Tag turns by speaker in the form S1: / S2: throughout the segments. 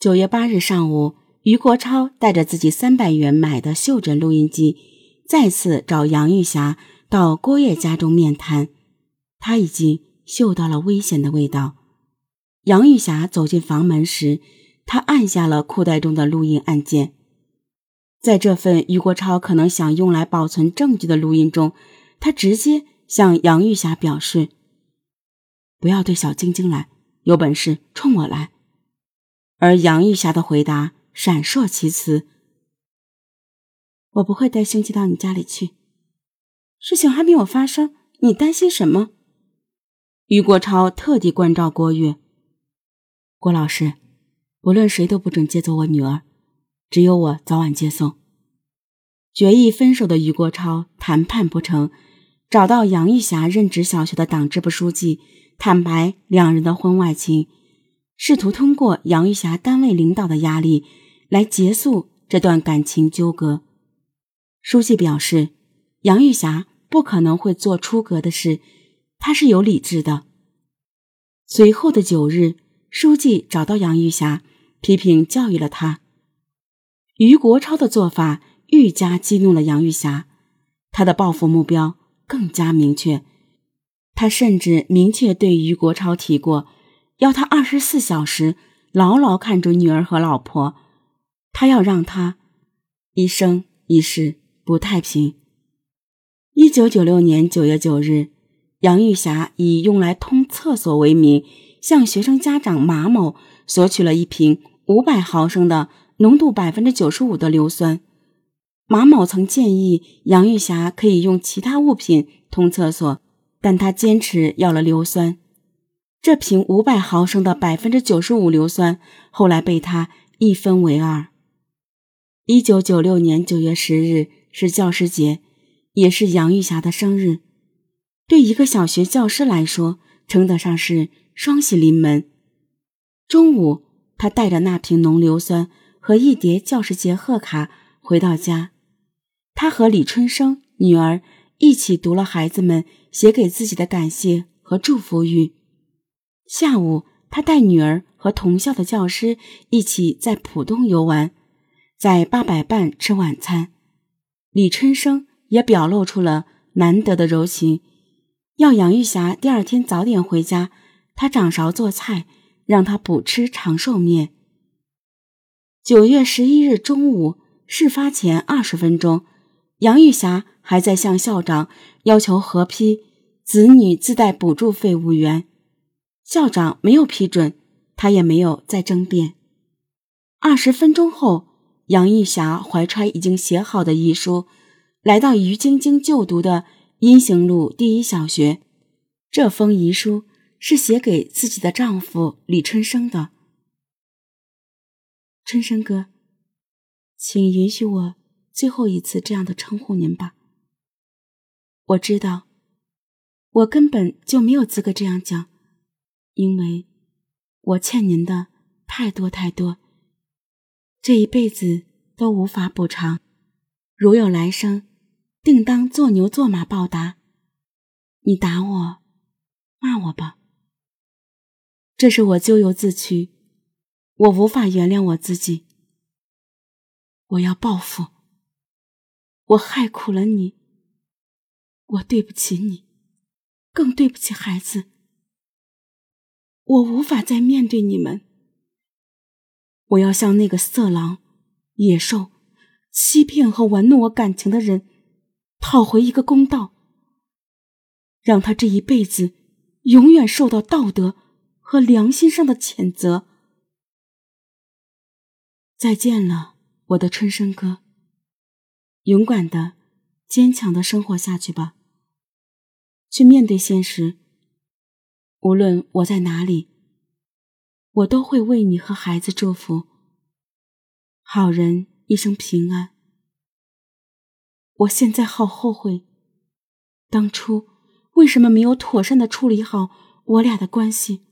S1: 九月八日上午，于国超带着自己三百元买的袖珍录音机，再次找杨玉霞到郭叶家中面谈。他已经嗅到了危险的味道。杨玉霞走进房门时，他按下了裤袋中的录音按键。在这份于国超可能想用来保存证据的录音中，他直接向杨玉霞表示：“不要对小晶晶来，有本事冲我来。”而杨玉霞的回答闪烁其词：“我不会带凶器到你家里去，事情还没有发生，你担心什么？”于国超特地关照郭月：“郭老师，无论谁都不准接走我女儿，只有我早晚接送。”决意分手的于国超谈判不成，找到杨玉霞任职小学的党支部书记，坦白两人的婚外情。试图通过杨玉霞单位领导的压力来结束这段感情纠葛。书记表示，杨玉霞不可能会做出格的事，她是有理智的。随后的九日，书记找到杨玉霞，批评教育了她。于国超的做法愈加激怒了杨玉霞，他的报复目标更加明确。他甚至明确对于国超提过。要他二十四小时牢牢看住女儿和老婆，他要让他一生一世不太平。一九九六年九月九日，杨玉霞以用来通厕所为名，向学生家长马某索取了一瓶五百毫升的浓度百分之九十五的硫酸。马某曾建议杨玉霞可以用其他物品通厕所，但他坚持要了硫酸。这瓶五百毫升的百分之九十五硫酸，后来被他一分为二。一九九六年九月十日是教师节，也是杨玉霞的生日。对一个小学教师来说，称得上是双喜临门。中午，他带着那瓶浓硫酸和一叠教师节贺卡回到家，他和李春生女儿一起读了孩子们写给自己的感谢和祝福语。下午，他带女儿和同校的教师一起在浦东游玩，在八佰伴吃晚餐。李春生也表露出了难得的柔情，要杨玉霞第二天早点回家，他掌勺做菜，让她补吃长寿面。九月十一日中午，事发前二十分钟，杨玉霞还在向校长要求核批子女自带补助费五元。校长没有批准，他也没有再争辩。二十分钟后，杨玉霞怀揣已经写好的遗书，来到于晶晶就读的阴行路第一小学。这封遗书是写给自己的丈夫李春生的。春生哥，请允许我最后一次这样的称呼您吧。我知道，我根本就没有资格这样讲。因为我欠您的太多太多，这一辈子都无法补偿。如有来生，定当做牛做马报答。你打我，骂我吧。这是我咎由自取，我无法原谅我自己。我要报复。我害苦了你，我对不起你，更对不起孩子。我无法再面对你们。我要向那个色狼、野兽、欺骗和玩弄我感情的人讨回一个公道，让他这一辈子永远受到道德和良心上的谴责。再见了，我的春生哥。勇敢的、坚强的生活下去吧，去面对现实。无论我在哪里，我都会为你和孩子祝福。好人一生平安。我现在好后悔，当初为什么没有妥善的处理好我俩的关系？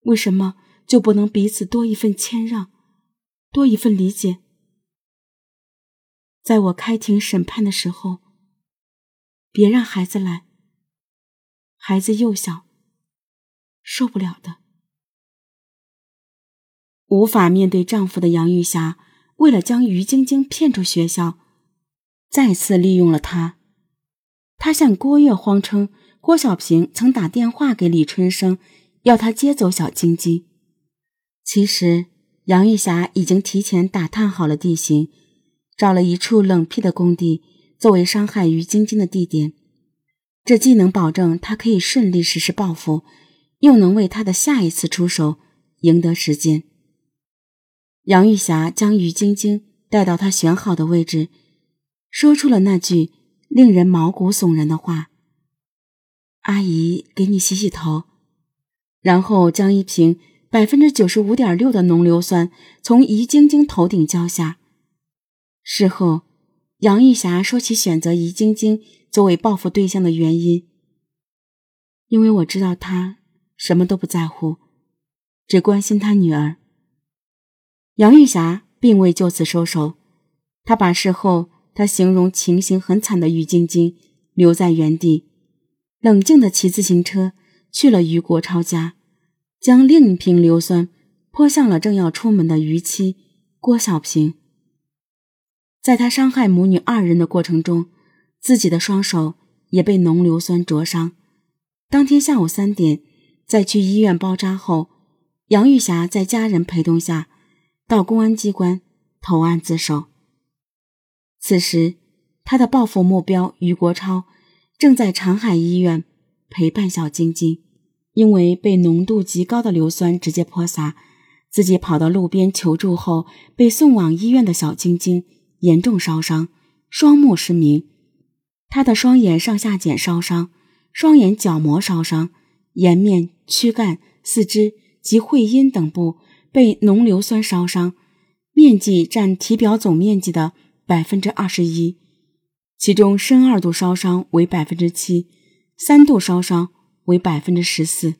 S1: 为什么就不能彼此多一份谦让，多一份理解？在我开庭审判的时候，别让孩子来，孩子幼小。受不了的。无法面对丈夫的杨玉霞，为了将于晶晶骗出学校，再次利用了她。她向郭月谎称郭小平曾打电话给李春生，要他接走小晶晶。其实杨玉霞已经提前打探好了地形，找了一处冷僻的工地作为伤害于晶晶的地点。这既能保证她可以顺利实施报复，又能为他的下一次出手赢得时间。杨玉霞将于晶晶带到她选好的位置，说出了那句令人毛骨悚然的话：“阿姨，给你洗洗头。”然后将一瓶百分之九十五点六的浓硫酸从于晶晶头顶浇下。事后，杨玉霞说起选择于晶晶作为报复对象的原因：“因为我知道她什么都不在乎，只关心他女儿。”杨玉霞并未就此收手，她把事后她形容情形很惨的于晶晶留在原地，冷静地骑自行车去了于国超家，将另一瓶硫酸泼向了正要出门的于妻郭小平。在他伤害母女二人的过程中，自己的双手也被浓硫酸灼伤。当天下午三点，在去医院包扎后，杨玉霞在家人陪同下。到公安机关投案自首。此时，他的报复目标于国超正在长海医院陪伴小晶晶。因为被浓度极高的硫酸直接泼洒，自己跑到路边求助后，被送往医院的小晶晶严重烧伤，双目失明。他的双眼上下睑烧伤，双眼角膜烧伤，颜面、躯干、四肢及会阴等部。被浓硫酸烧伤，面积占体表总面积的百分之二十一，其中深二度烧伤为百分之七，三度烧伤为百分之十四。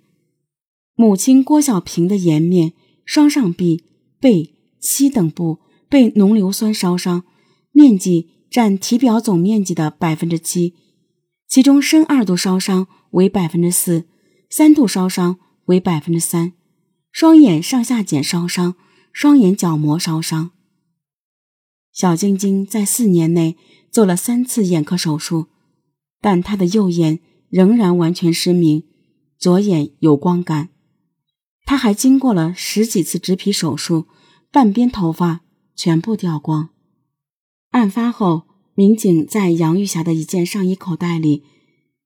S1: 母亲郭小平的颜面、双上臂、背、膝等部被浓硫酸烧伤，面积占体表总面积的百分之七，其中深二度烧伤为百分之四，三度烧伤为百分之三。双眼上下睑烧伤，双眼角膜烧伤。小晶晶在四年内做了三次眼科手术，但她的右眼仍然完全失明，左眼有光感。她还经过了十几次植皮手术，半边头发全部掉光。案发后，民警在杨玉霞的一件上衣口袋里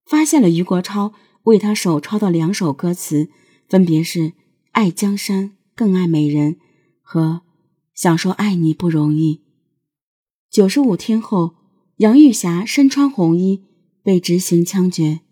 S1: 发现了余国超为他手抄的两首歌词，分别是。爱江山更爱美人，和想说爱你不容易。九十五天后，杨玉霞身穿红衣被执行枪决。